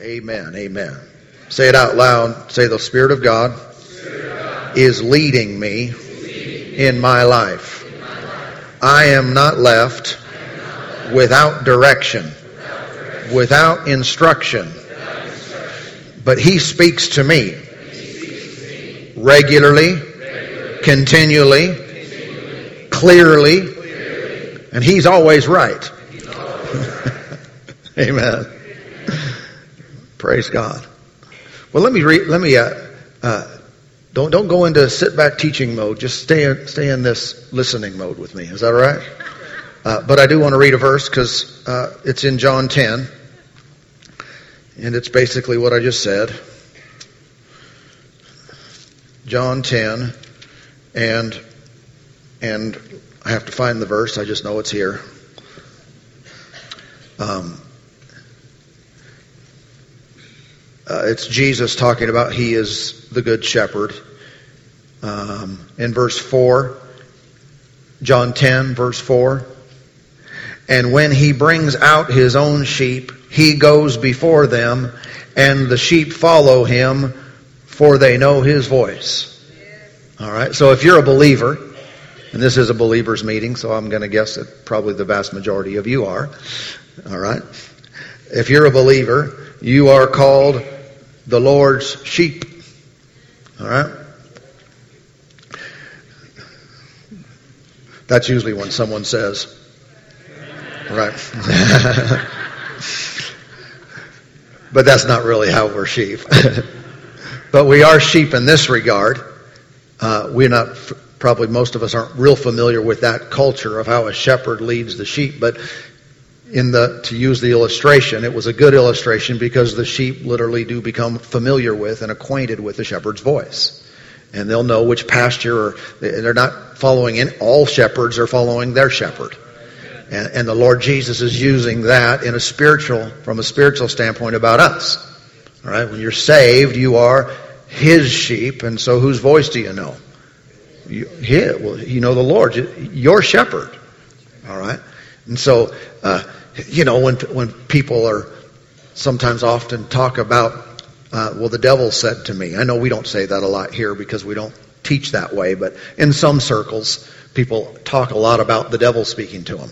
Amen. Amen. Say it out loud. Say, the Spirit of God, is leading me in my life. I am not left without direction, without instruction, but He speaks to me regularly, continually, clearly, and He's always right. Amen. Praise God. Well, let me re- let me uh, uh, don't don't go into sit back teaching mode. Just stay in, stay in this listening mode with me. Is that all right? Uh, but I do want to read a verse because uh, it's in John 10, and it's basically what I just said. John 10, and and I have to find the verse. I just know it's here. Um, Uh, it's Jesus talking about he is the good shepherd. Um, in verse 4, John 10, verse 4. And when he brings out his own sheep, he goes before them, and the sheep follow him, for they know his voice. All right, so if you're a believer, and this is a believer's meeting, so I'm going to guess that probably the vast majority of you are. All right. If you're a believer, you are called the Lord's sheep. All right? That's usually when someone says, right. but that's not really how we're sheep. but we are sheep in this regard. Uh, we're not, probably most of us aren't real familiar with that culture of how a shepherd leads the sheep, but in the to use the illustration, it was a good illustration because the sheep literally do become familiar with and acquainted with the shepherd's voice. And they'll know which pasture or they're not following in all shepherds are following their shepherd. And, and the Lord Jesus is using that in a spiritual from a spiritual standpoint about us. All right, when you're saved, you are his sheep, and so whose voice do you know? You, well, you know the Lord, your shepherd. All right, and so uh, you know, when when people are sometimes often talk about, uh, well, the devil said to me. I know we don't say that a lot here because we don't teach that way, but in some circles, people talk a lot about the devil speaking to them.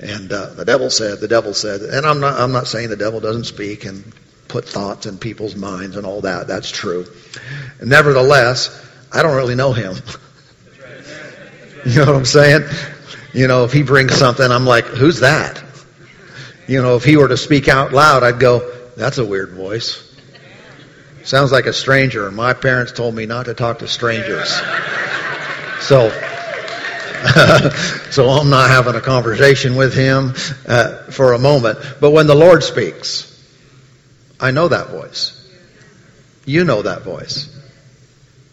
And uh, the devil said, the devil said, and I'm not I'm not saying the devil doesn't speak and put thoughts in people's minds and all that. That's true. Nevertheless, I don't really know him. you know what I'm saying? You know, if he brings something, I'm like, who's that? You know, if he were to speak out loud, I'd go, that's a weird voice. Sounds like a stranger. My parents told me not to talk to strangers. So, so I'm not having a conversation with him uh, for a moment. But when the Lord speaks, I know that voice. You know that voice.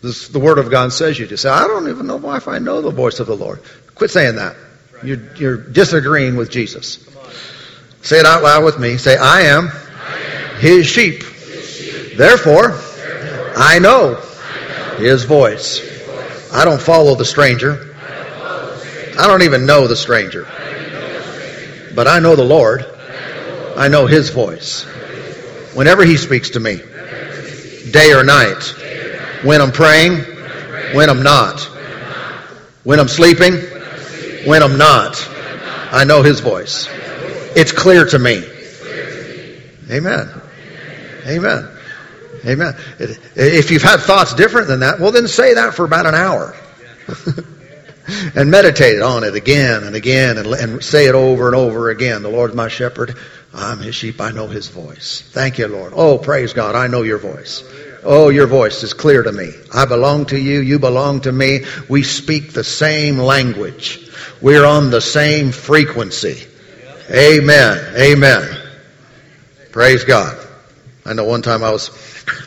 This, the Word of God says you to say, I don't even know if I know the voice of the Lord. Quit saying that. You're, you're disagreeing with Jesus. Say it out loud with me. Say, I am, his, sheep. Therefore, I know, his voice. I don't follow the stranger. I don't even know the stranger. But I know the Lord. I know his voice. Whenever he speaks to me, day or night, when I'm praying, when I'm not, when I'm sleeping, when I'm not. I know His voice. It's clear to me. Amen. Amen. Amen. If you've had thoughts different than that, well, then say that for about an hour. and meditate on it again and again and, and say it over and over again. The Lord is my shepherd. I'm his sheep. I know his voice. Thank you, Lord. Oh, praise God. I know your voice. Oh, your voice is clear to me. I belong to you. You belong to me. We speak the same language. We're on the same frequency. Amen. Amen. Praise God. I know one time I was,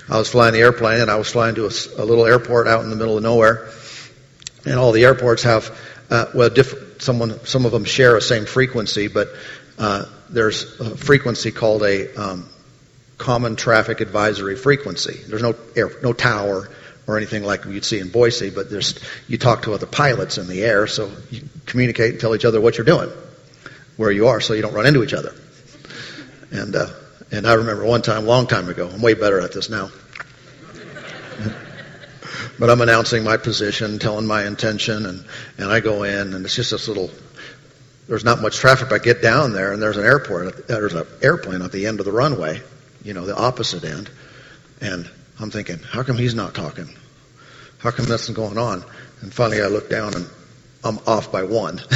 I was flying the airplane and I was flying to a, a little airport out in the middle of nowhere. And all the airports have, uh, well, diff- someone, some of them share a same frequency, but, uh, there's a frequency called a, um, common traffic advisory frequency. There's no air, no tower or anything like you'd see in Boise, but there's you talk to other pilots in the air, so you communicate and tell each other what you're doing, where you are, so you don't run into each other. And uh, And I remember one time, long time ago, I'm way better at this now. but I'm announcing my position, telling my intention, and, and I go in, and it's just this little, there's not much traffic, but I get down there, and there's an airport, there's an airplane at the end of the runway, you know, the opposite end. And I'm thinking, how come he's not talking? How come nothing's going on? And finally I look down and I'm off by one.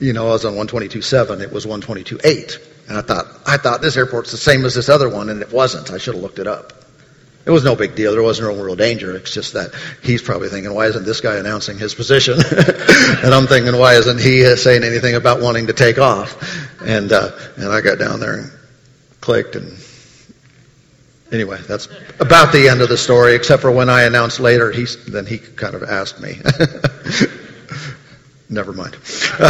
you know, I was on 122.7, it was 122.8. And I thought, I thought this airport's the same as this other one, and it wasn't. I should have looked it up. It was no big deal. There wasn't no real danger. It's just that he's probably thinking, why isn't this guy announcing his position? and I'm thinking, why isn't he saying anything about wanting to take off? And, uh, and I got down there and clicked and anyway, that's about the end of the story, except for when I announced later, he, then he kind of asked me. Never mind.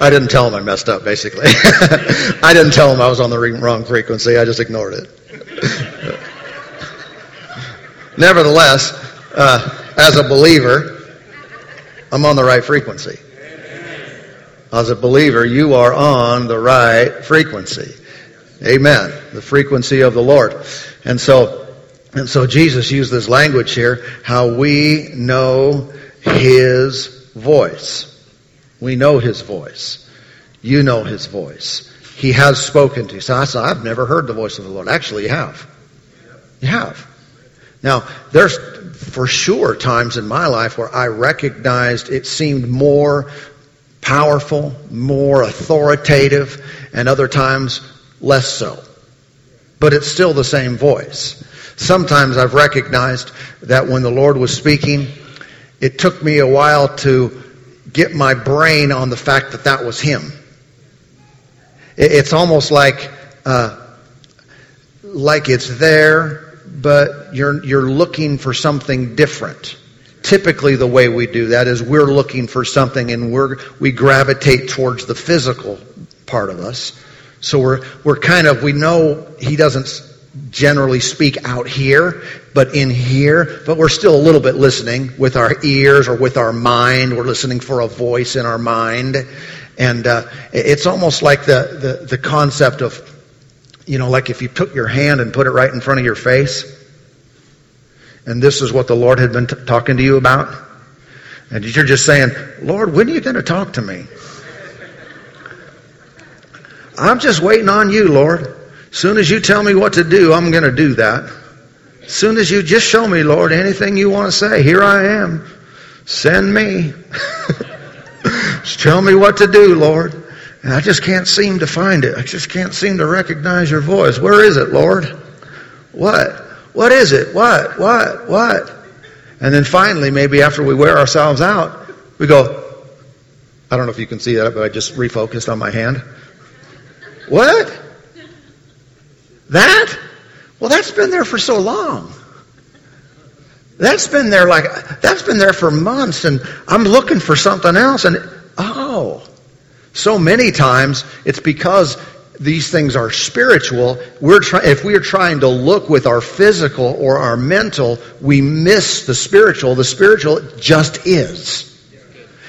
I didn't tell him I messed up, basically. I didn't tell him I was on the wrong frequency. I just ignored it. Nevertheless, uh, as a believer, I'm on the right frequency. As a believer, you are on the right frequency. Amen. The frequency of the Lord. And so, and so Jesus used this language here, how we know His voice. We know His voice. You know His voice. He has spoken to you. So I said, I've never heard the voice of the Lord. Actually, you have. You have. Now, there's for sure times in my life where I recognized it seemed more powerful, more authoritative, and other times less so. But it's still the same voice. Sometimes I've recognized that when the Lord was speaking, it took me a while to get my brain on the fact that that was Him. It's almost like, uh, like it's there, but you're, you're looking for something different. Typically, the way we do that is we're looking for something and we're, we gravitate towards the physical part of us. So we're, we're kind of, we know he doesn't generally speak out here, but in here, but we're still a little bit listening with our ears or with our mind. We're listening for a voice in our mind. And uh, it's almost like the, the, the concept of, you know, like if you took your hand and put it right in front of your face, and this is what the Lord had been t- talking to you about, and you're just saying, Lord, when are you going to talk to me? I'm just waiting on you, Lord. Soon as you tell me what to do, I'm going to do that. Soon as you just show me, Lord, anything you want to say, here I am. Send me. just tell me what to do, Lord. And I just can't seem to find it. I just can't seem to recognize your voice. Where is it, Lord? What? What is it? What? What? What? And then finally, maybe after we wear ourselves out, we go, I don't know if you can see that, but I just refocused on my hand. What? That? Well, that's been there for so long. That's been there like, that's been there for months and I'm looking for something else and, oh. So many times it's because these things are spiritual. We're try- if we are trying to look with our physical or our mental, we miss the spiritual. The spiritual just is.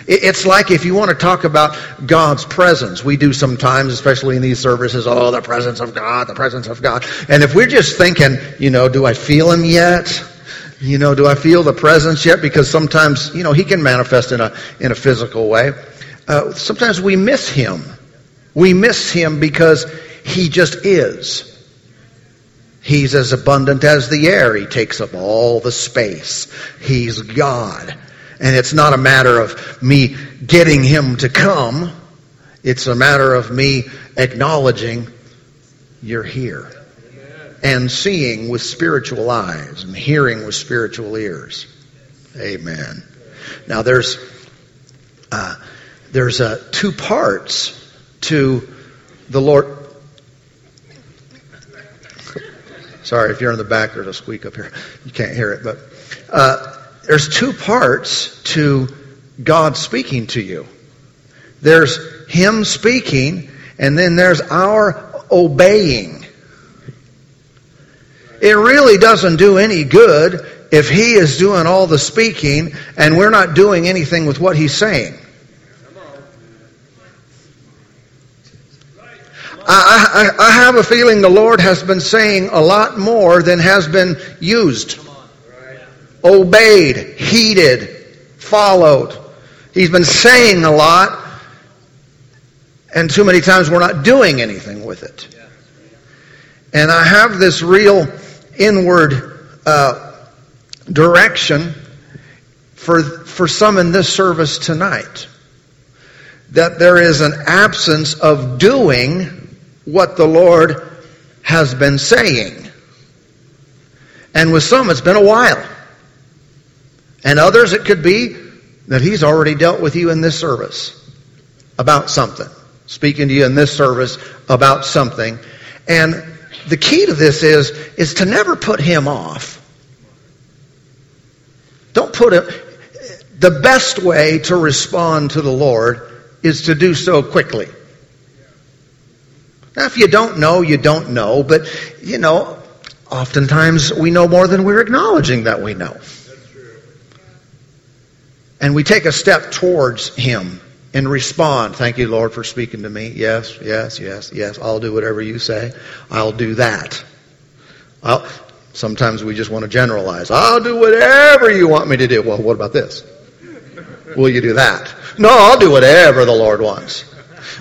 It's like if you want to talk about God's presence, we do sometimes, especially in these services, oh, the presence of God, the presence of God. And if we're just thinking, you know, do I feel Him yet? You know, do I feel the presence yet? Because sometimes, you know, He can manifest in a, in a physical way. Uh, sometimes we miss Him. We miss Him because He just is. He's as abundant as the air. He takes up all the space. He's God. And it's not a matter of me getting him to come. It's a matter of me acknowledging you're here. And seeing with spiritual eyes and hearing with spiritual ears. Amen. Now there's, uh, there's uh, two parts to the Lord. Sorry, if you're in the back, there's a squeak up here. You can't hear it, but uh, there's two parts to God speaking to you. There's Him speaking, and then there's our obeying. It really doesn't do any good if He is doing all the speaking and we're not doing anything with what He's saying. I, I, I have a feeling the Lord has been saying a lot more than has been used, obeyed, heeded, followed. He's been saying a lot, and too many times we're not doing anything with it. And I have this real inward uh, direction for, for some in this service tonight that there is an absence of doing what the Lord has been saying. And with some, it's been a while. And others, it could be that He's already dealt with you in this service about something, speaking to you in this service about something. And the key to this is, is to never put Him off. Don't put Him. The best way to respond to the Lord is to do so quickly. Now, if you don't know, you don't know, but, you know, oftentimes we know more than we're acknowledging that we know. And we take a step towards Him and respond. Thank you, Lord, for speaking to me. Yes, yes, yes, yes. I'll do whatever you say. I'll do that. I'll, sometimes we just want to generalize. I'll do whatever you want me to do. Well, what about this? Will you do that? No, I'll do whatever the Lord wants.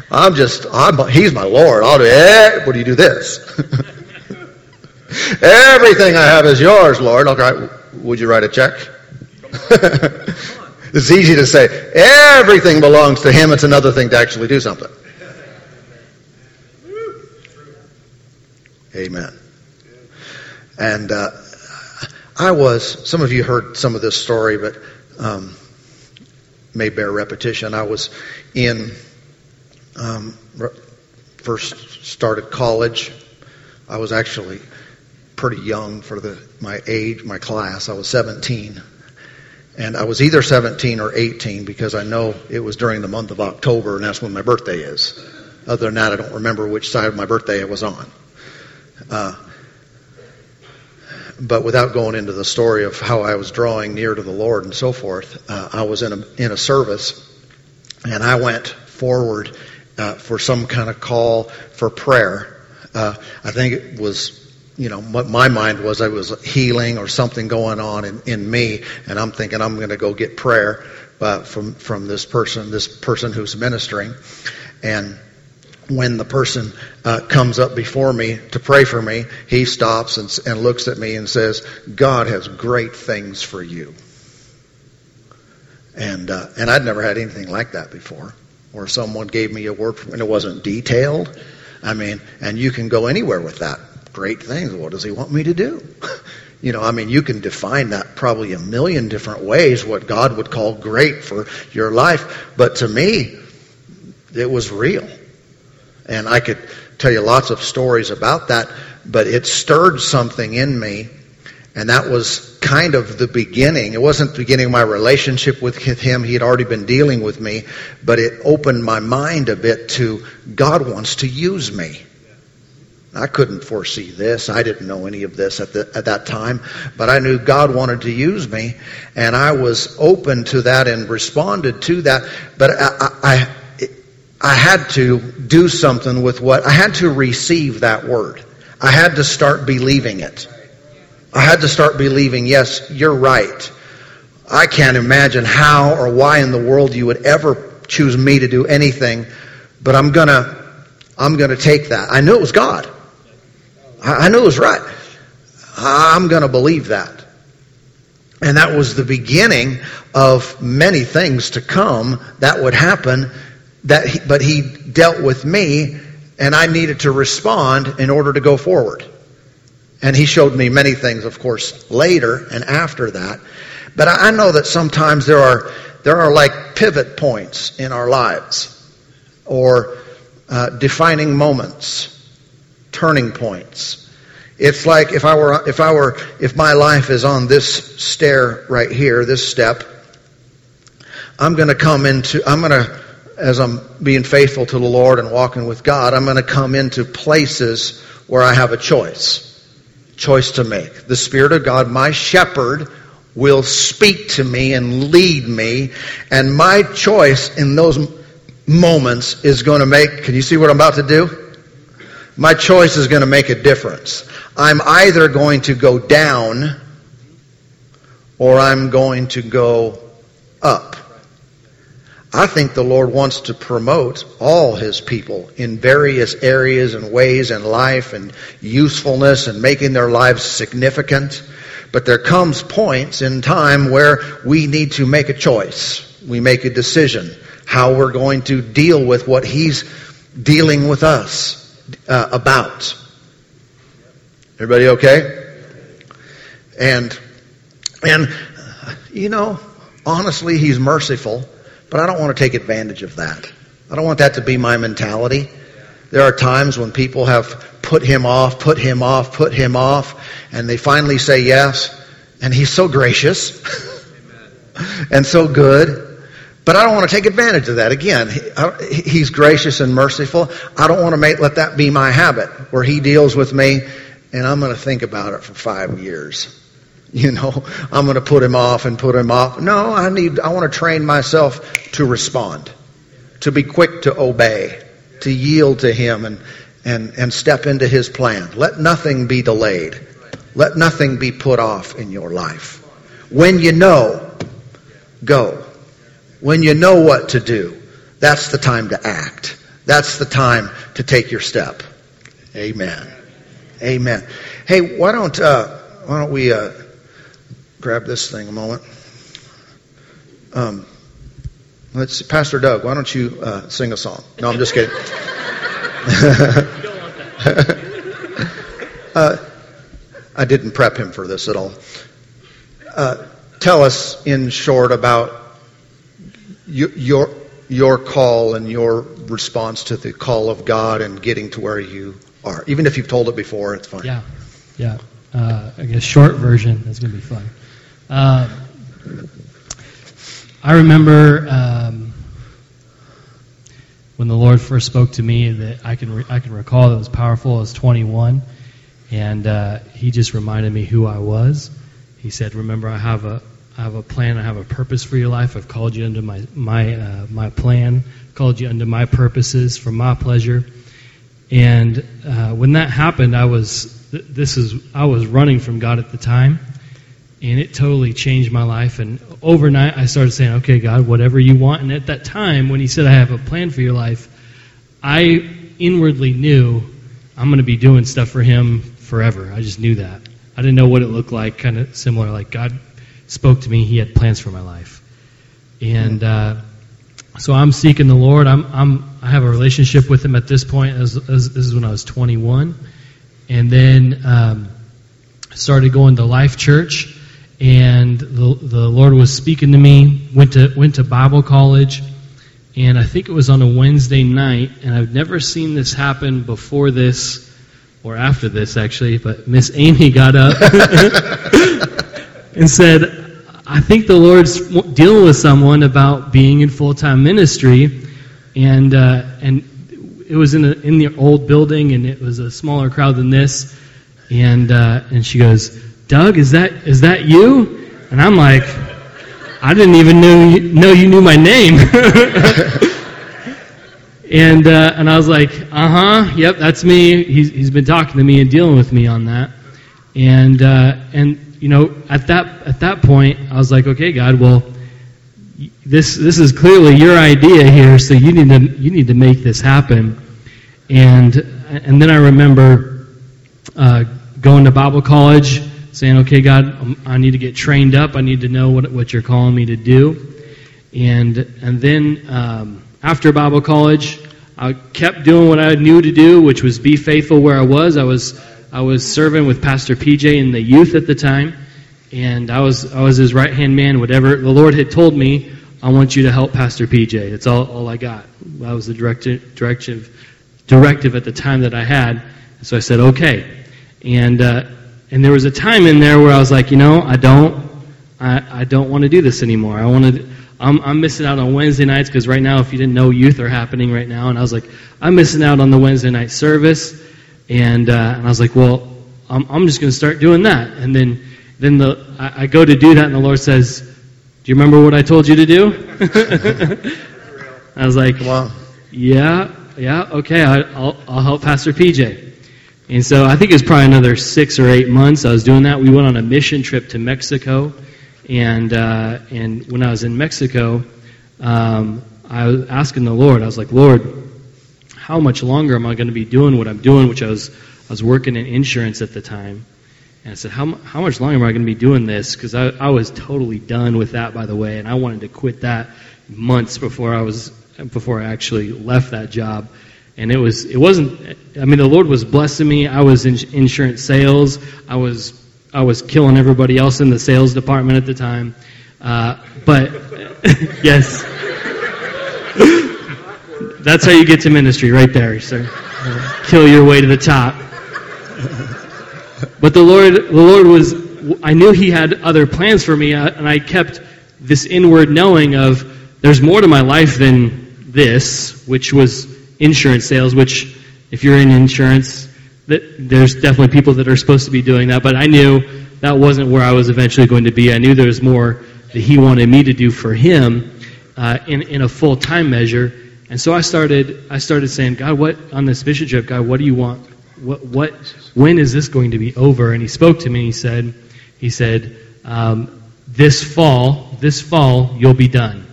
I'm just, I'm, He's my Lord. I'll do. What do you do this? Everything I have is yours, Lord. Okay, would you write a check? it's easy to say, everything belongs to Him. It's another thing to actually do something. Amen. And uh, I was, some of you heard some of this story, but um, may bear repetition. I was in, um, first started college. I was actually pretty young for the, my age, my class. I was 17. And I was either 17 or 18 because I know it was during the month of October and that's when my birthday is. Other than that, I don't remember which side of my birthday it was on. Uh, but without going into the story of how I was drawing near to the Lord and so forth, uh, I was in a in a service, and I went forward uh, for some kind of call for prayer. Uh, I think it was, you know, what my mind was I was healing or something going on in, in me, and I'm thinking I'm going to go get prayer uh, from from this person, this person who's ministering, and when the person uh, comes up before me to pray for me, he stops and, and looks at me and says, God has great things for you. And, uh, and I'd never had anything like that before, where someone gave me a word and it wasn't detailed. I mean, and you can go anywhere with that. Great things. What does he want me to do? You know, I mean, you can define that probably a million different ways, what God would call great for your life. But to me, it was real. And I could tell you lots of stories about that, but it stirred something in me. And that was kind of the beginning. It wasn't the beginning of my relationship with him. He had already been dealing with me, but it opened my mind a bit to God wants to use me. I couldn't foresee this. I didn't know any of this at, the, at that time, but I knew God wanted to use me, and I was open to that and responded to that. But I, I, I had to do something with what, I had to receive that word. I had to start believing it. I had to start believing, yes, you're right. I can't imagine how or why in the world you would ever choose me to do anything, but I'm gonna, I'm gonna take that. I knew it was God. I, knew it was right. I'm gonna believe that. And that was the beginning of many things to come that would happen that he, but he dealt with me and I needed to respond in order to go forward. And he showed me many things, of course, later and after that. But I know that sometimes there are, there are like pivot points in our lives or uh, defining moments, turning points. It's like if I were, if I were, if my life is on this stair right here, this step, I'm going to come into, I'm going to as I'm being faithful to the Lord and walking with God, I'm going to come into places where I have a choice. Choice to make. The Spirit of God, my shepherd, will speak to me and lead me, and my choice in those moments is going to make, can you see what I'm about to do? My choice is going to make a difference. I'm either going to go down or I'm going to go up. I think the Lord wants to promote all His people in various areas and ways in life and usefulness and making their lives significant. But there comes points in time where we need to make a choice. We make a decision how we're going to deal with what He's dealing with us uh, about. Everybody okay? And and you know, honestly, He's merciful but I don't want to take advantage of that. I don't want that to be my mentality. There are times when people have put him off, put him off, put him off, and they finally say yes, and he's so gracious and so good. But I don't want to take advantage of that. Again, he's gracious and merciful. I don't want to make, let that be my habit where he deals with me and I'm going to think about it for five years. You know, I'm going to put him off and put him off. No, I need, I want to train myself to respond, to be quick to obey, to yield to him and, and, and step into his plan. Let nothing be delayed. Let nothing be put off in your life. When you know, go. When you know what to do, that's the time to act. That's the time to take your step. Amen. Amen. Hey, why don't uh, why don't we uh, grab this thing a moment. Um, let's Pastor Doug, why don't you uh, sing a song? No, I'm just kidding. uh, I didn't prep him for this at all. Uh, tell us in short about your your call and your response to the call of God and getting to where you are. Even if you've told it before, it's fine. Yeah, yeah. Uh, I guess short version is going to be fun. Um, I remember um, when the Lord first spoke to me that I can re- I can recall that was powerful. I was 21, and uh, He just reminded me who I was. He said, "Remember, I have a I have a plan. I have a purpose for your life. I've called you under my my uh, my plan. Called you under my purposes for my pleasure." And uh, when that happened, I was this is I was running from God at the time and it totally changed my life. And overnight, I started saying, "Okay, God, whatever you want." And at that time, when He said, "I have a plan for your life," I inwardly knew I'm going to be doing stuff for Him forever. I just knew that. I didn't know what it looked like. Kind of similar, like God spoke to me; He had plans for my life, and uh, so I'm seeking the Lord. I'm, I'm I have a relationship with Him at this point. As, as this is when I was 21, and then um, started going to Life Church and the, the Lord was speaking to me. Went to went to Bible college, and I think it was on a Wednesday night. And I've never seen this happen before this or after this, actually. But Miss Amy got up and said, "I think the Lord's dealing with someone about being in full time ministry," and uh, and it was in a, in the old building, and it was a smaller crowd than this. And uh, and she goes Doug, is that is that you? And I'm like, I didn't even know you, know you knew my name. and uh, and I was like, uh huh, yep, that's me. He's he's been talking to me and dealing with me on that. And uh, and you know at that at that point, I was like, okay, God, well, this this is clearly your idea here, so you need to you need to make this happen. And and then I remember uh, going to Bible college saying, okay, God, um, I need to get trained up. I need to know what, what you're calling me to do. And, and then um, after Bible college, I kept doing what I knew to do, which was be faithful where I was. I was, I was serving with Pastor PJ in the youth at the time. And I was, I was his right hand man. Whatever the Lord had told me, I want you to help Pastor PJ. That's all, all I got. That was the directive, directive, directive at the time that I had. So I said, okay. And, uh, and there was a time in there where I was like, you know, I don't, I, I don't want to do this anymore. I want to, I'm, I'm missing out on Wednesday nights because right now, if you didn't know, youth are happening right now. And I was like, I'm missing out on the Wednesday night service. And, uh, and I was like, well, I'm, I'm just going to start doing that. And then, then the, I, I go to do that, and the Lord says, Do you remember what I told you to do? I was like, well, yeah. yeah, okay, I, will I'll help Pastor PJ. And so I think it was probably another six or eight months I was doing that. We went on a mission trip to Mexico, and uh, and when I was in Mexico, um, I was asking the Lord. I was like, Lord, how much longer am I going to be doing what I'm doing? Which I was I was working in insurance at the time, and I said, how how much longer am I going to be doing this? Because I I was totally done with that, by the way, and I wanted to quit that months before I was before I actually left that job. And it was it wasn't. I mean, the Lord was blessing me. I was in insurance sales. I was I was killing everybody else in the sales department at the time. Uh, but yes, that's how you get to ministry, right there, sir. Kill your way to the top. But the Lord, the Lord was. I knew He had other plans for me, uh, and I kept this inward knowing of there's more to my life than this, which was insurance sales, which if you're in insurance, that there's definitely people that are supposed to be doing that, but I knew that wasn't where I was eventually going to be. I knew there was more that he wanted me to do for him uh, in, in a full time measure. And so I started, I started saying, God, what, on this mission trip, God, what do you want? What, what, when is this going to be over? And he spoke to me and he said, he said, um, this fall, this fall, you'll be done.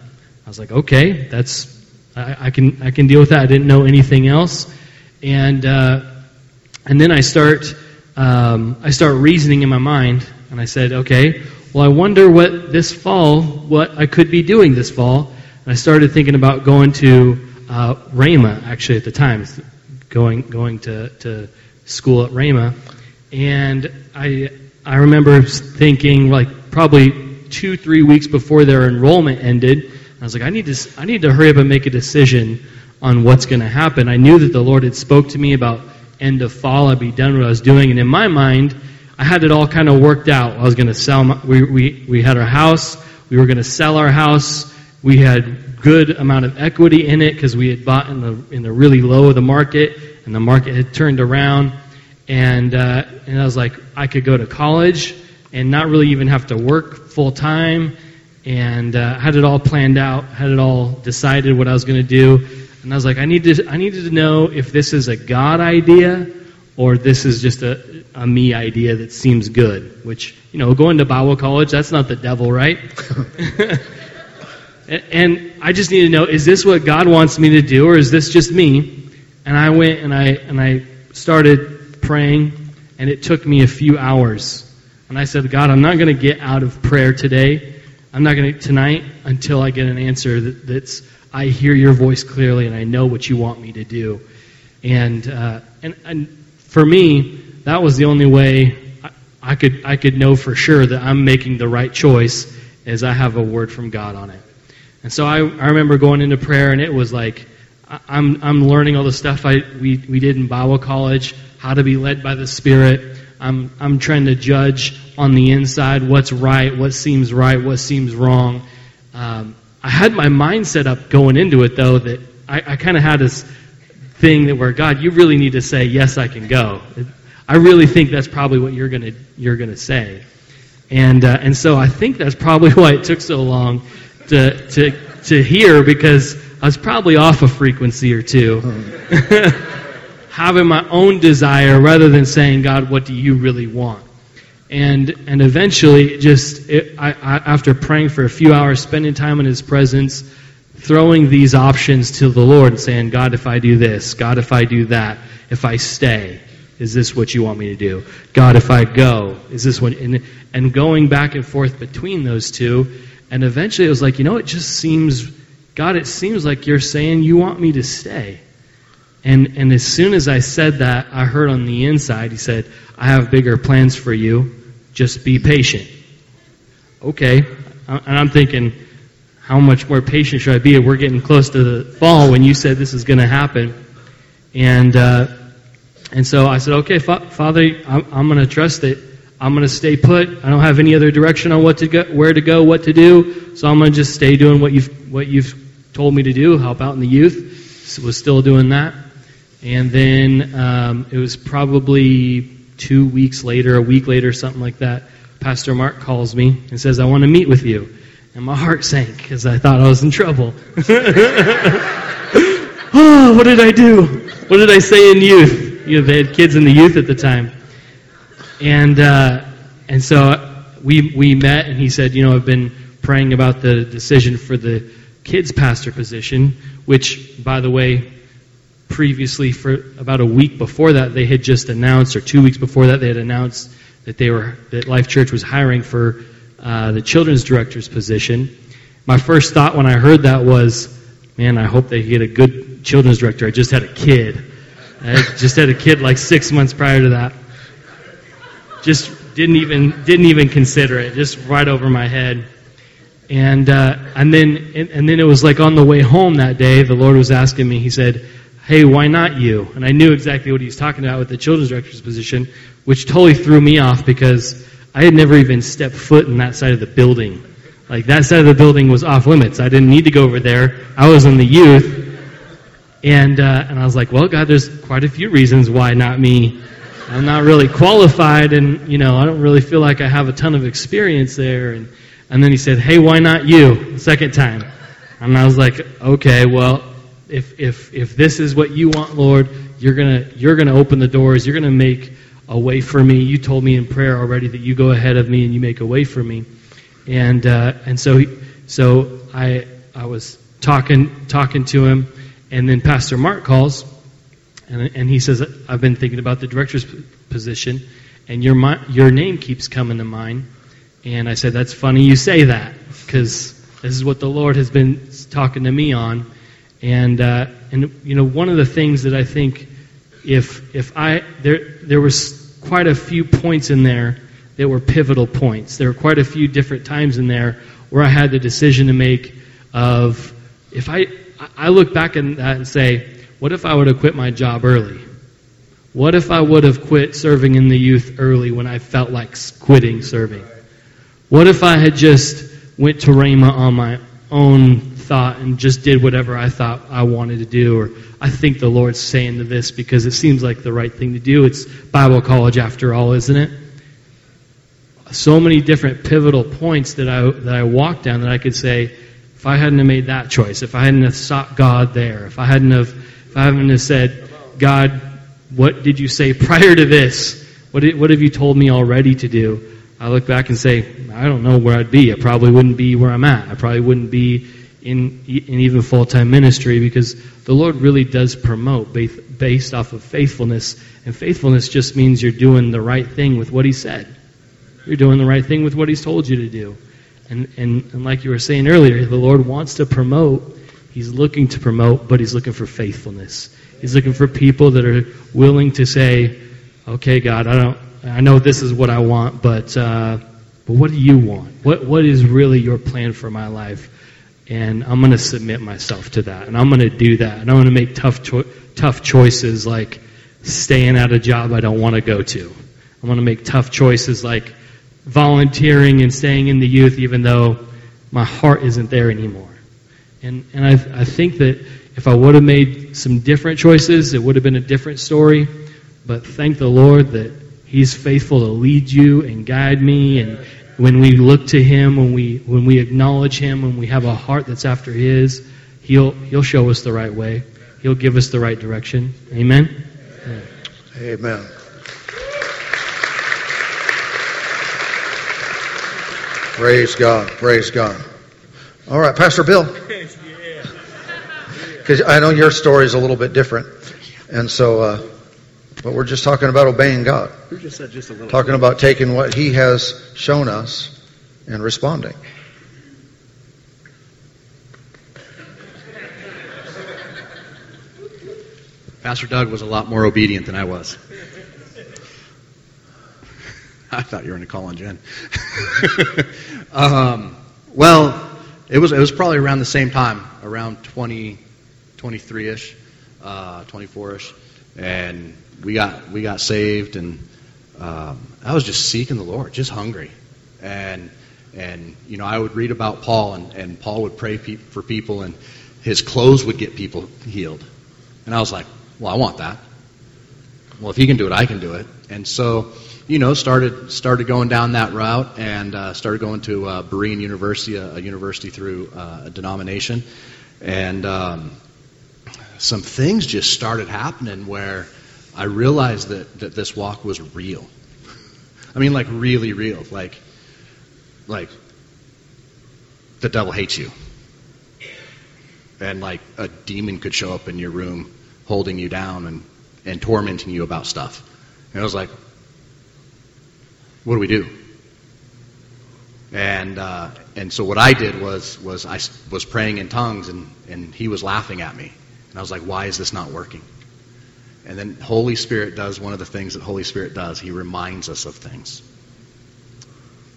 I was like, okay, that's I, I, can I can deal with that. I didn't know anything else, and uh, and then I start um, I start reasoning in my mind, and I said, okay, well, I wonder what this fall, what I could be doing this fall, and I started thinking about going to uh, Rhema actually at the time, going going to to school at Rhema. and I I remember thinking like probably two three weeks before their enrollment ended I was like, I need to, I need to hurry up and make a decision on what's going to happen. I knew that the Lord had spoke to me about end of fall. I'd be done what I was doing, and in my mind, I had it all kind of worked out. I was going to sell. My, we we we had our house. We were going to sell our house. We had good amount of equity in it because we had bought in the in the really low of the market, and the market had turned around. And uh, and I was like, I could go to college and not really even have to work full time and uh, had it all planned out, had it all decided what I was going to do. And I was like, I need to, I needed to know if this is a God idea or this is just a, a me idea that seems good. Which, you know, going to Bible college, that's not the devil, right? and I just need to know, is this what God wants me to do or is this just me? And I went and I, and I started praying and it took me a few hours. And I said, God, I'm not going to get out of prayer today I'm not going to tonight until I get an answer that, that's I hear your voice clearly and I know what you want me to do. And uh, and and for me, that was the only way I, I could I could know for sure that I'm making the right choice as I have a word from God on it. And so I I remember going into prayer and it was like I'm I'm learning all the stuff I we we did in Bible college, how to be led by the Spirit. I'm I'm trying to judge on the inside what's right, what seems right, what seems wrong. Um, I had my mind set up going into it though that I, I kind of had this thing that where God, you really need to say yes, I can go. I really think that's probably what you're gonna you're gonna say, and uh, and so I think that's probably why it took so long to to to hear because I was probably off a frequency or two. having my own desire rather than saying, God, what do you really want? And, and eventually, just it, I, I, after praying for a few hours, spending time in His presence, throwing these options to the Lord and saying, God, if I do this, God, if I do that, if I stay, is this what you want me to do? God, if I go, is this what, and, and going back and forth between those two, and eventually it was like, you know, it just seems, God, it seems like you're saying you want me to stay. And, and as soon as I said that, I heard on the inside, he said, I have bigger plans for you. Just be patient. Okay. And I'm thinking, how much more patient should I be? We're getting close to the fall when you said this is going to happen. And, uh, and so I said, okay, fa- Father, I'm, I'm going to trust it. I'm going to stay put. I don't have any other direction on what to go, where to go, what to do. So I'm going to just stay doing what you've, what you've told me to do, help out in the youth. So was still doing that. And then um, it was probably two weeks later, a week later, something like that. Pastor Mark calls me and says, I want to meet with you. And my heart sank because I thought I was in trouble. oh, what did I do? What did I say in youth? You know, they had kids in the youth at the time. And, uh, and so we, we met, and he said, you know, I've been praying about the decision for the kids pastor position, which, by the way, previously for about a week before that, they had just announced, or two weeks before that, they had announced that they were that Life Church was hiring for uh, the children's director's position. My first thought when I heard that was, man, I hope they get a good children's director. I just had a kid. I just had a kid like six months prior to that. Just didn't even didn't even consider it. Just right over my head. And uh, and then and, and then it was like on the way home that day, the Lord was asking me. He said, "Hey, why not you?" And I knew exactly what he was talking about with the children's director's position, which totally threw me off because I had never even stepped foot in that side of the building. Like that side of the building was off limits. I didn't need to go over there. I was in the youth, and uh, and I was like, well, God, there's quite a few reasons why not me. I'm not really qualified, and you know, I don't really feel like I have a ton of experience there. And and then he said, hey, why not you? The second time, and I was like, okay, well, if if if this is what you want, Lord, you're gonna you're gonna open the doors. You're gonna make a way for me. You told me in prayer already that you go ahead of me and you make a way for me. And uh, and so he, so I I was talking talking to him, and then Pastor Mark calls, and and he says I've been thinking about the director's position, and your your name keeps coming to mind. And I said that's funny you say that because this is what the Lord has been talking to me on, and uh, and you know one of the things that I think if if I there there was quite a few points in there that were pivotal points. There were quite a few different times in there where I had the decision to make of if I I look back at that and say, what if I would have quit my job early? What if I would have quit serving in the youth early when I felt like quitting serving? What if I had just went to Rhema on my own thought and just did whatever I thought I wanted to do or I think the Lord's saying to this because it seems like the right thing to do. It's Bible college after all, isn't it? so many different pivotal points that I that I walked down that I could say, if I hadn't have made that choice, if I hadn't have sought God there, if I hadn't have hadn't have said, God, what did you say prior to this? What did, what have you told me already to do? I look back and say, I don't know where I'd be. I probably wouldn't be where I'm at. I probably wouldn't be in in even full time ministry because the Lord really does promote based off of faithfulness, and faithfulness just means you're doing the right thing with what He said. You're doing the right thing with what He's told you to do. And, and, and like you were saying earlier, the Lord wants to promote. He's looking to promote, but He's looking for faithfulness. He's looking for people that are willing to say, okay, God, I don't, I know this is what I want, but, uh, but what do you want? What, what is really your plan for my life? And I'm going to submit myself to that. And I'm going to do that. And I'm going to make tough, cho- tough choices like staying at a job I don't want to go to. I'm going to make tough choices like volunteering and staying in the youth even though my heart isn't there anymore. And, and I, I think that if I would have made some different choices, it would have been a different story. But thank the Lord that He's faithful to lead you and guide me. And when we look to Him, when we, when we acknowledge Him, when we have a heart that's after His, He'll, He'll show us the right way. He'll give us the right direction. Amen? Amen. Praise God. Praise God. All right, Pastor Bill. Because I know your story is a little bit different. And so, uh, but we're just talking about obeying God. Just said just a little. Talking about taking what He has shown us and responding. Pastor Doug was a lot more obedient than I was. I thought you were going to call on Jen. um, well, it was it was probably around the same time, around 20, 23-ish, uh, 24-ish, and we got we got saved, and um, I was just seeking the Lord, just hungry, and and you know I would read about Paul, and, and Paul would pray pe- for people, and his clothes would get people healed, and I was like, well, I want that. Well, if he can do it, I can do it, and so you know, started started going down that route and uh, started going to uh, Berean University, a, a university through uh, a denomination, and um, some things just started happening where I realized that, that this walk was real. I mean, like really real. Like, like the devil hates you. And like a demon could show up in your room holding you down and, and tormenting you about stuff. And I was like, what do we do? And uh, and so what I did was was I was praying in tongues and and he was laughing at me. And I was like, why is this not working? And then Holy Spirit does one of the things that Holy Spirit does. He reminds us of things.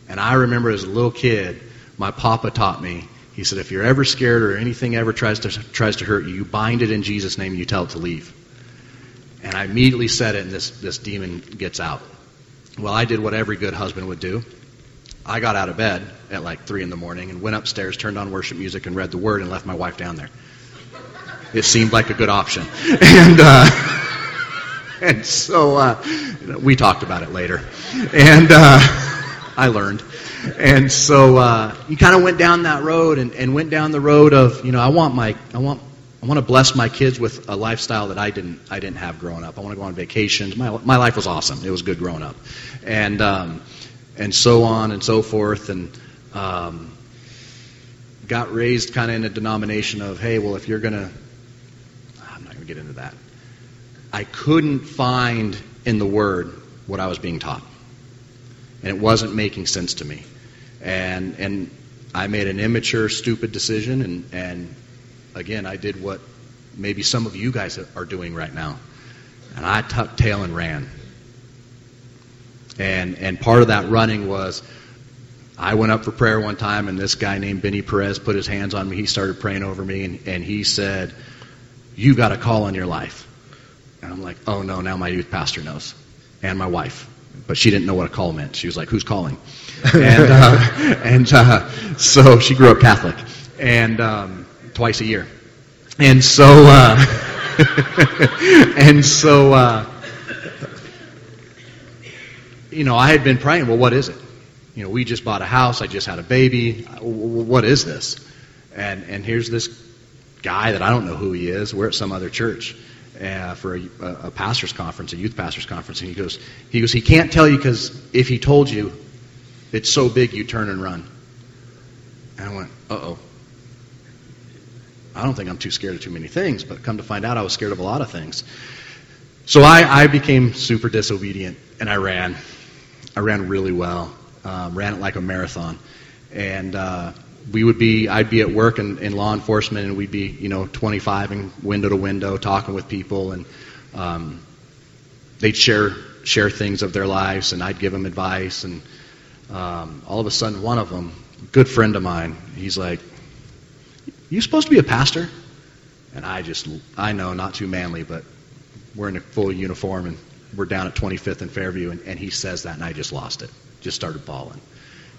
And I remember as a little kid, my papa taught me. He said, if you're ever scared or anything ever tries to tries to hurt you, you bind it in Jesus' name and you tell it to leave. And I immediately said it, and this this demon gets out. Well, I did what every good husband would do. I got out of bed at like three in the morning and went upstairs, turned on worship music, and read the Word, and left my wife down there. It seemed like a good option, and uh, and so uh, we talked about it later, and uh, I learned. And so uh, you kind of went down that road and, and went down the road of you know I want my I want I want to bless my kids with a lifestyle that I didn't I didn't have growing up. I want to go on vacations. My my life was awesome. It was good growing up, and um, and so on and so forth. And um, got raised kind of in a denomination of hey, well, if you're gonna, I'm not gonna get into that. I couldn't find in the Word what I was being taught, and it wasn't making sense to me. And and I made an immature, stupid decision, and and again, I did what maybe some of you guys are doing right now. And I tucked tail and ran. And, and part of that running was I went up for prayer one time, and this guy named Benny Perez put his hands on me. He started praying over me, and, and he said, You've got a call on your life. And I'm like, Oh no, now my youth pastor knows, and my wife. But she didn't know what a call meant. She was like, Who's calling? and uh, and uh, so she grew up Catholic. And um, twice a year. And so, uh, and so, uh, you know, I had been praying, well, what is it? You know, we just bought a house, I just had a baby. What is this? And, and here's this guy that I don't know who he is. We're at some other church uh, for a, a pastor's conference, a youth pastor's conference, and he goes, he goes, he can't tell you because if he told you, it's so big you turn and run. And I went, uh oh. I don't think I'm too scared of too many things, but come to find out, I was scared of a lot of things. So I, I became super disobedient, and I ran. I ran really well. Um, ran it like a marathon, and uh, we would be. I'd be at work in, in law enforcement, and we'd be, you know, 25 and window to window, talking with people, and um, they'd share share things of their lives, and I'd give them advice, and um, all of a sudden, one of them, good friend of mine, he's like, you supposed to be a pastor? And I just, I know, not too manly, but we're in a full uniform and we're down at 25th and Fairview, and, and he says that, and I just lost it. Just started bawling.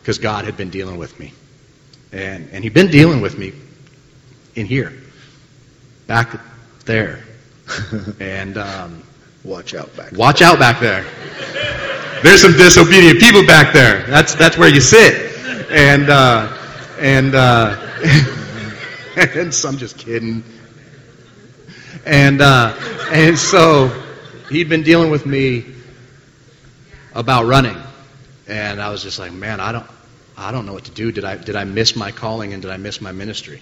Because God had been dealing with me. And, and he'd been dealing with me in here, back there. and um, watch out back. Watch out back there. There's some disobedient people back there. That's that's where you sit. And uh, and uh, and so I'm just kidding. And uh, and so he'd been dealing with me about running, and I was just like, man, I don't, I don't know what to do. Did I did I miss my calling and did I miss my ministry?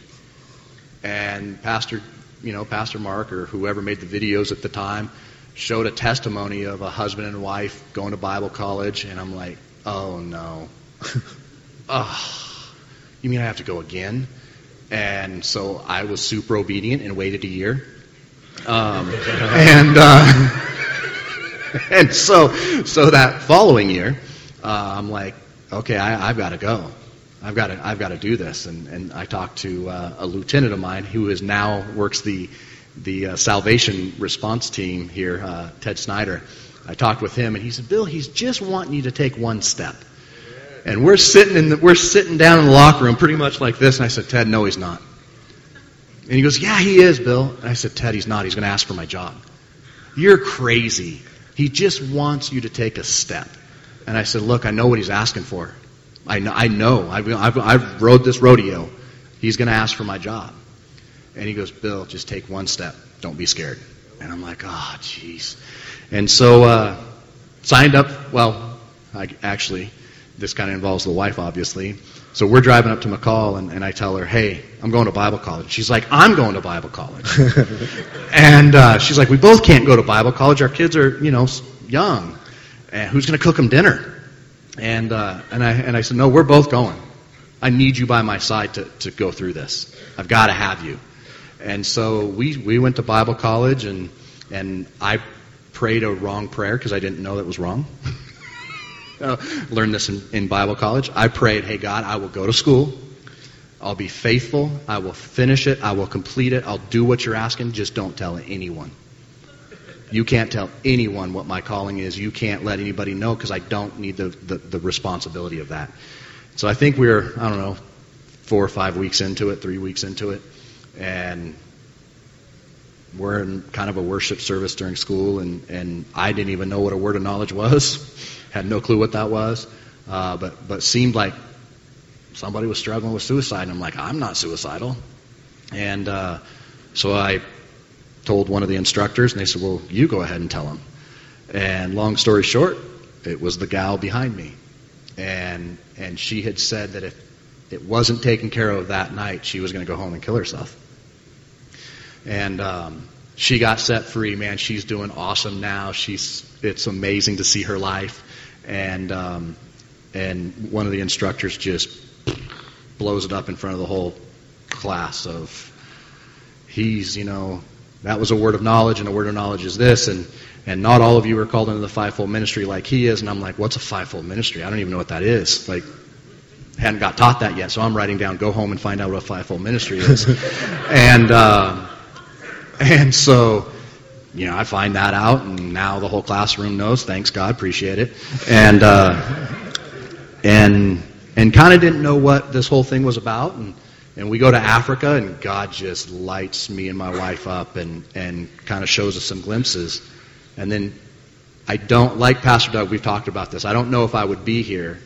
And Pastor, you know, Pastor Mark or whoever made the videos at the time showed a testimony of a husband and wife going to Bible college, and I'm like, oh no, oh, you mean I have to go again? And so I was super obedient and waited a year. Um, and uh, and so so that following year, uh, I'm like, okay, I, have got to go. I've got to I've got to do this. And and I talked to uh, a lieutenant of mine who is now works the the uh, salvation response team here, uh, Ted Snyder. I talked with him, and he said, Bill, he's just wanting you to take one step. And we're sitting in the, we're sitting down in the locker room pretty much like this. And I said, Ted, no, he's not. And he goes, Yeah, he is, Bill. And I said, Ted, he's not. He's going to ask for my job. You're crazy. He just wants you to take a step. And I said, Look, I know what he's asking for. I know. I know. I've, I've, I've rode this rodeo. He's going to ask for my job. And he goes, Bill, just take one step. Don't be scared. And I'm like, oh, jeez. And so uh, signed up. Well, I, actually, this kind of involves the wife, obviously. So we're driving up to McCall, and, and I tell her, hey, I'm going to Bible college. She's like, I'm going to Bible college. and uh, she's like, we both can't go to Bible college. Our kids are, you know, young. And who's going to cook them dinner? And, uh, and, I, and I said, no, we're both going. I need you by my side to, to go through this. I've got to have you. And so we, we went to Bible college, and, and I prayed a wrong prayer because I didn't know that was wrong. uh, learned this in, in Bible college. I prayed, hey, God, I will go to school. I'll be faithful. I will finish it. I will complete it. I'll do what you're asking. Just don't tell anyone. You can't tell anyone what my calling is. You can't let anybody know because I don't need the, the, the, responsibility of that. So I think we're, I don't know, four or five weeks into it, three weeks into it, and we're in kind of a worship service during school, and, and I didn't even know what a word of knowledge was. Had no clue what that was, uh, but but seemed like somebody was struggling with suicide, and I'm like, I'm not suicidal, and uh, so I told one of the instructors, and they said, Well, you go ahead and tell him. And long story short, it was the gal behind me. And, and she had said that if it wasn't taken care of that night, she was going to go home and kill herself. And um, she got set free. Man, she's doing awesome now. She's, it's amazing to see her life. And, um, and one of the instructors just blows it up in front of the whole class of he's, you know, that was a word of knowledge, and a word of knowledge is this, and and not all of you are called into the fivefold ministry like he is. And I'm like, what's a fivefold ministry? I don't even know what that is. Like, hadn't got taught that yet, so I'm writing down, go home and find out what a fivefold ministry is. and uh, and so, you know, I find that out, and now the whole classroom knows. Thanks God, appreciate it. And uh, and and kind of didn't know what this whole thing was about, and and we go to Africa, and God just lights me and my wife up and, and kind of shows us some glimpses. And then I don't, like Pastor Doug, we've talked about this. I don't know if I would be here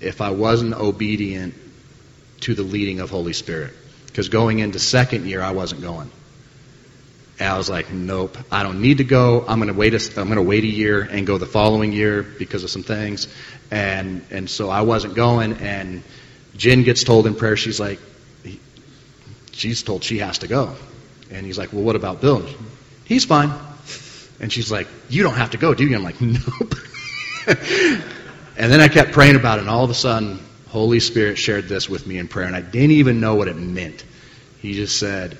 if I wasn't obedient to the leading of Holy Spirit. Because going into second year, I wasn't going. And I was like, nope, I don't need to go. I'm going to wait. A, I'm going to wait a year and go the following year because of some things. And and so I wasn't going. And Jen gets told in prayer, she's like, she's told she has to go. And he's like, well, what about Bill? He's fine. And she's like, you don't have to go, do you? I'm like, nope. and then I kept praying about it, and all of a sudden, Holy Spirit shared this with me in prayer, and I didn't even know what it meant. He just said,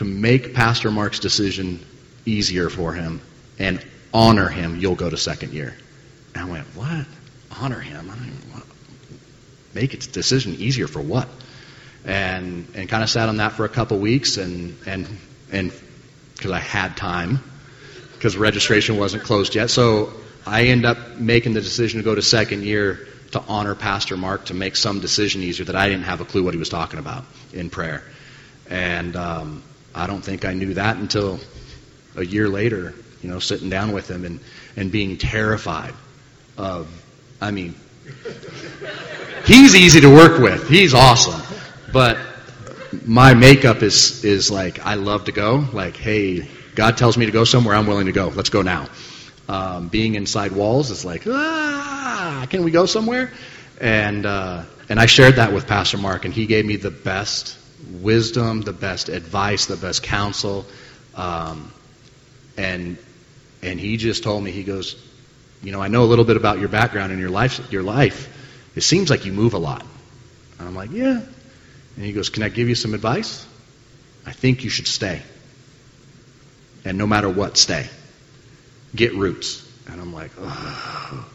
to make Pastor Mark's decision easier for him and honor him, you'll go to second year. And I went, what? Honor him? I don't what? Make its decision easier for what? and and kind of sat on that for a couple weeks and and and because I had time because registration wasn't closed yet. So I end up making the decision to go to second year to honor Pastor Mark to make some decision easier that I didn't have a clue what he was talking about in prayer. And um, I don't think I knew that until a year later, you know, sitting down with him and, and being terrified of, I mean, he's easy to work with. He's awesome. But my makeup is is like I love to go. Like, hey, God tells me to go somewhere, I'm willing to go. Let's go now. Um, being inside walls is like, ah, can we go somewhere? And uh, and I shared that with Pastor Mark, and he gave me the best wisdom, the best advice, the best counsel, um, and and he just told me, he goes, you know, I know a little bit about your background and your life. Your life, it seems like you move a lot. And I'm like, yeah, and he goes, Can I give you some advice? I think you should stay. And no matter what, stay. Get roots. And I'm like, oh,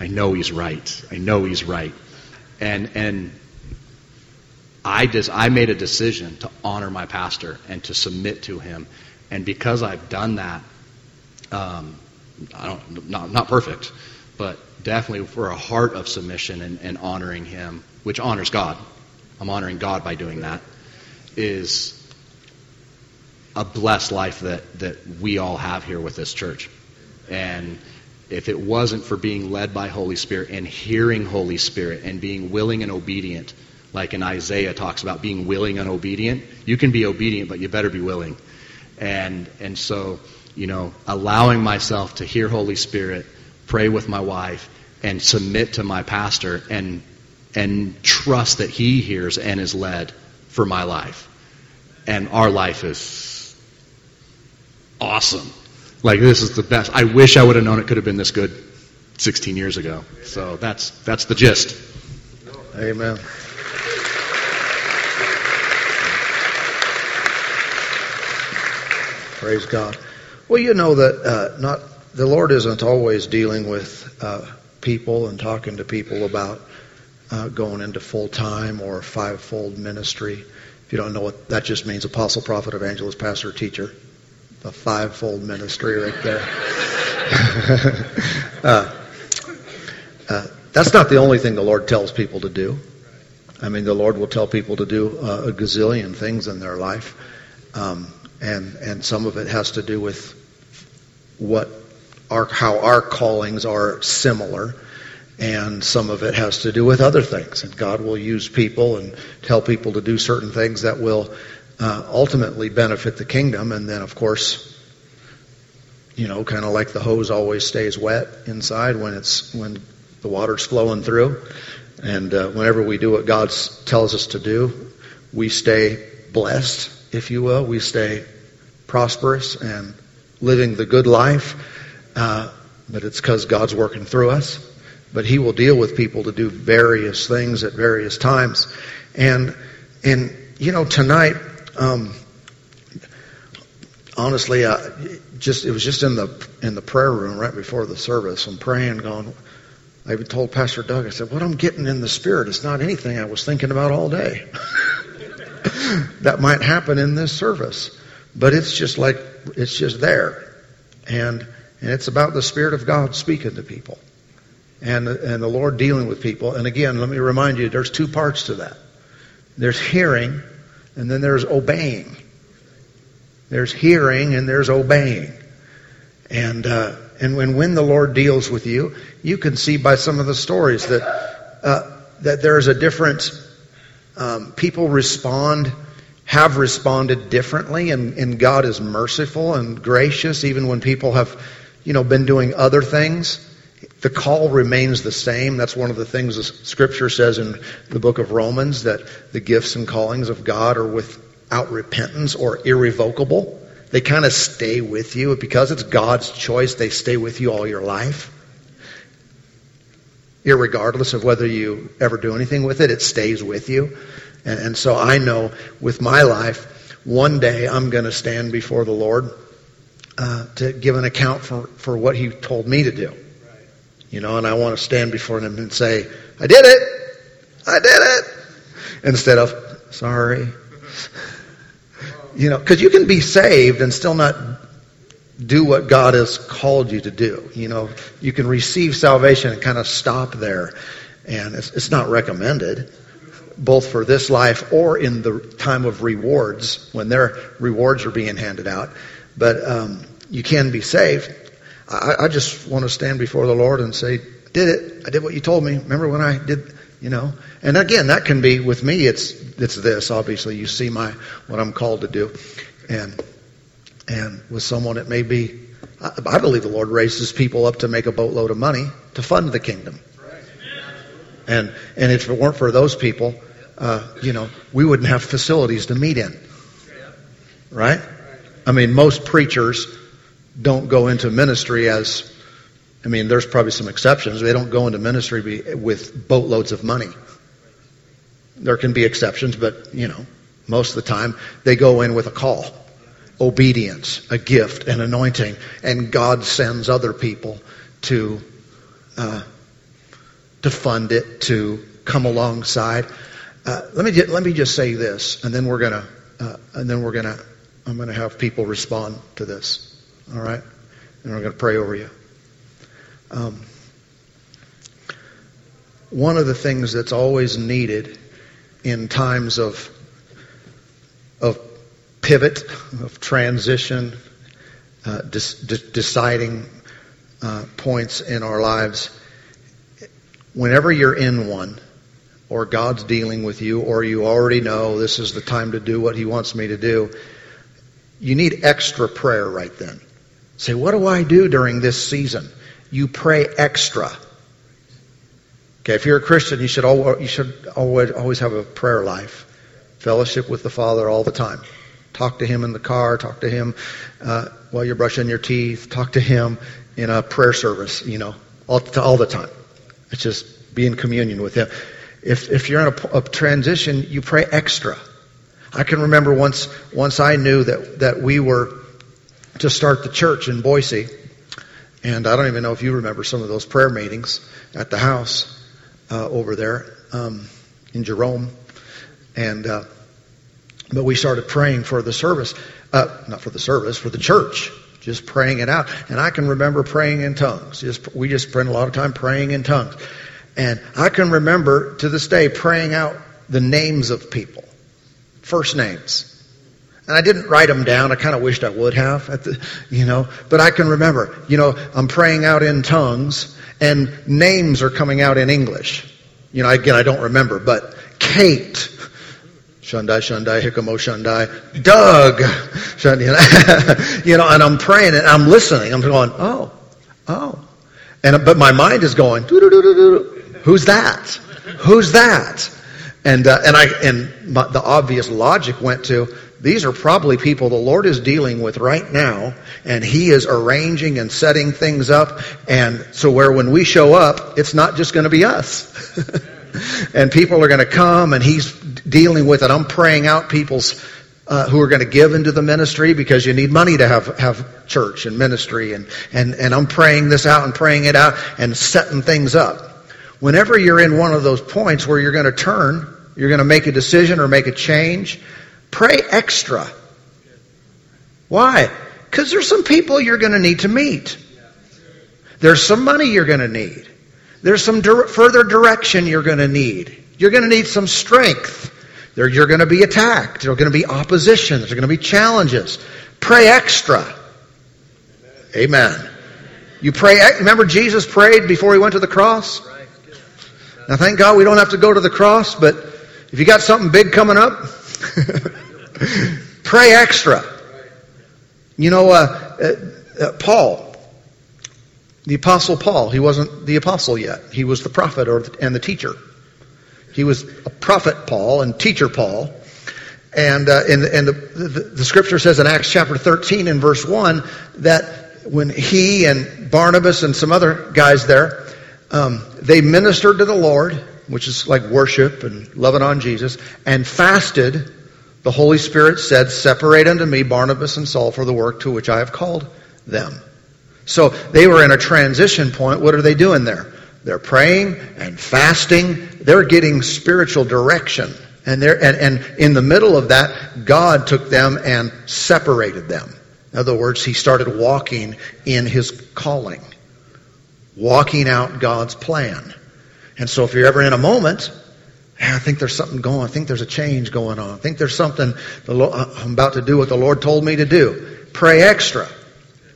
I know he's right. I know he's right. And and I just I made a decision to honor my pastor and to submit to him. And because I've done that, um, I don't not not perfect, but definitely for a heart of submission and, and honoring him, which honors God. I'm honoring God by doing that, is a blessed life that, that we all have here with this church. And if it wasn't for being led by Holy Spirit and hearing Holy Spirit and being willing and obedient, like in Isaiah talks about being willing and obedient. You can be obedient, but you better be willing. And and so, you know, allowing myself to hear Holy Spirit, pray with my wife, and submit to my pastor and and trust that he hears and is led for my life. And our life is awesome. Like this is the best. I wish I would have known it could have been this good 16 years ago. So that's that's the gist. Amen. Praise God. Well, you know that uh, not the Lord isn't always dealing with uh, people and talking to people about uh, going into full time or fivefold ministry. If you don't know what that just means, apostle, prophet, evangelist, pastor, teacher, the fivefold ministry right there. uh, uh, that's not the only thing the Lord tells people to do. I mean, the Lord will tell people to do uh, a gazillion things in their life. Um, and and some of it has to do with what our how our callings are similar. And some of it has to do with other things. And God will use people and tell people to do certain things that will uh, ultimately benefit the kingdom. And then of course you know kind of like the hose always stays wet inside when it's when the water's flowing through. And uh, whenever we do what God tells us to do we stay blessed if you will. We stay prosperous and living the good life. Uh, but it's because God's working through us. But He will deal with people to do various things at various times. And, and you know, tonight, um, honestly, uh, just it was just in the in the prayer room right before the service. I'm praying, going. I told Pastor Doug, I said, "What I'm getting in the spirit is not anything I was thinking about all day." that might happen in this service. But it's just like, it's just there. And, and it's about the Spirit of God speaking to people. And, and the Lord dealing with people. And again, let me remind you, there's two parts to that. There's hearing, and then there's obeying. There's hearing, and there's obeying. And, uh, and when, when the Lord deals with you, you can see by some of the stories that, uh, that there's a different um, people respond, have responded differently, and, and God is merciful and gracious even when people have, you know, been doing other things. The call remains the same. That's one of the things the Scripture says in the book of Romans that the gifts and callings of God are without repentance or irrevocable. They kind of stay with you because it's God's choice. They stay with you all your life irregardless of whether you ever do anything with it, it stays with you. And, and so I know with my life, one day I'm going to stand before the Lord uh, to give an account for, for what He told me to do. You know, and I want to stand before Him and say, I did it! I did it! Instead of, sorry. You know, because you can be saved and still not do what God has called you to do. You know, you can receive salvation and kind of stop there. And it's, it's not recommended, both for this life or in the time of rewards, when their rewards are being handed out. But um, you can be saved. I, I just want to stand before the Lord and say, did it. I did what you told me. Remember when I did, you know? And again, that can be, with me, it's, it's this, obviously. You see my, what I'm called to do. And and with someone, it may be, I believe the Lord raises people up to make a boatload of money to fund the kingdom. And, and if it weren't for those people, uh, you know, we wouldn't have facilities to meet in. Right? I mean, most preachers don't go into ministry as, I mean, there's probably some exceptions. They don't go into ministry with boatloads of money. There can be exceptions, but, you know, most of the time they go in with a call obedience, a gift, an anointing, and God sends other people to uh, to fund it, to come alongside. Uh, let me let me just say this, and then we're gonna uh, and then we're gonna I'm gonna have people respond to this. All right, and we're gonna pray over you. Um, one of the things that's always needed in times of of pivot, of transition, uh, deciding uh, points in our lives. Whenever you're in one, or God's dealing with you, or you already know this is the time to do what He wants me to do, you need extra prayer right then. Say, what do I do during this season? You pray extra. Okay, if you're a Christian, you should you should always, always have a prayer life, fellowship with the Father all the time. Talk to Him in the car. Talk to Him uh, while you're brushing your teeth. Talk to Him in a prayer service. You know, all, all the time. It's just be in communion with Him. If if you're in a, a transition, you pray extra. I can remember once once I knew that that we were to start the church in Boise, and I don't even know if you remember some of those prayer meetings at the house uh, over there um, in Jerome, and uh, but we started praying for the service, uh, not for the service, for the church, just praying it out. And I can remember praying in tongues. Just we just spent a lot of time praying in tongues, and I can remember to this day praying out the names of people, first names. And I didn't write them down. I kind of wished I would have, the, you know. But I can remember, you know, I'm praying out in tongues, and names are coming out in English. You know, again, I don't remember, but Kate, Shundai, Shundai, Hikamo, Shundai, Doug, Shundai, you know, and I'm praying and I'm listening. I'm going, oh, oh. And, but my mind is going, who's that? Who's that? And, uh, and I, and my, the obvious logic went to, these are probably people the Lord is dealing with right now, and He is arranging and setting things up, and so where when we show up, it's not just going to be us. and people are going to come, and He's dealing with it. I'm praying out people's uh, who are going to give into the ministry because you need money to have have church and ministry, and and and I'm praying this out and praying it out and setting things up. Whenever you're in one of those points where you're going to turn, you're going to make a decision or make a change Pray extra. Why? Because there's some people you're going to need to meet. There's some money you're going to need. There's some di- further direction you're going to need. You're going to need some strength. There, you're going to be attacked. There's going to be opposition. There's going to be challenges. Pray extra. Amen. You pray. Remember, Jesus prayed before he went to the cross. Now, thank God we don't have to go to the cross. But if you got something big coming up, Pray extra. You know, uh, uh, uh, Paul, the Apostle Paul, he wasn't the apostle yet. He was the prophet or, and the teacher. He was a prophet Paul and teacher Paul. And, uh, and, and the, the, the, scripture says in Acts chapter 13 and verse 1 that when he and Barnabas and some other guys there, um, they ministered to the Lord, which is like worship and loving on Jesus, and fasted the Holy Spirit said, Separate unto me Barnabas and Saul for the work to which I have called them. So they were in a transition point. What are they doing there? They're praying and fasting. They're getting spiritual direction. And, and, and in the middle of that, God took them and separated them. In other words, he started walking in his calling, walking out God's plan. And so if you're ever in a moment I think there's something going. I think there's a change going on. I think there's something uh, I'm about to do what the Lord told me to do. Pray extra.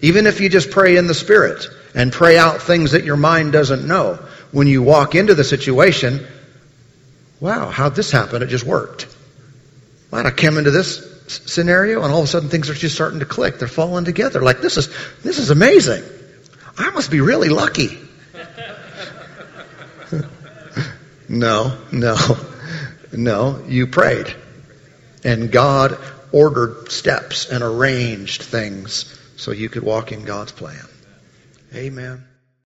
Even if you just pray in the Spirit and pray out things that your mind doesn't know. When you walk into the situation, wow, how'd this happen? It just worked. Wow, I came into this scenario and all of a sudden things are just starting to click. They're falling together. Like this is, this is amazing. I must be really lucky. No, no, no. You prayed. And God ordered steps and arranged things so you could walk in God's plan. Amen.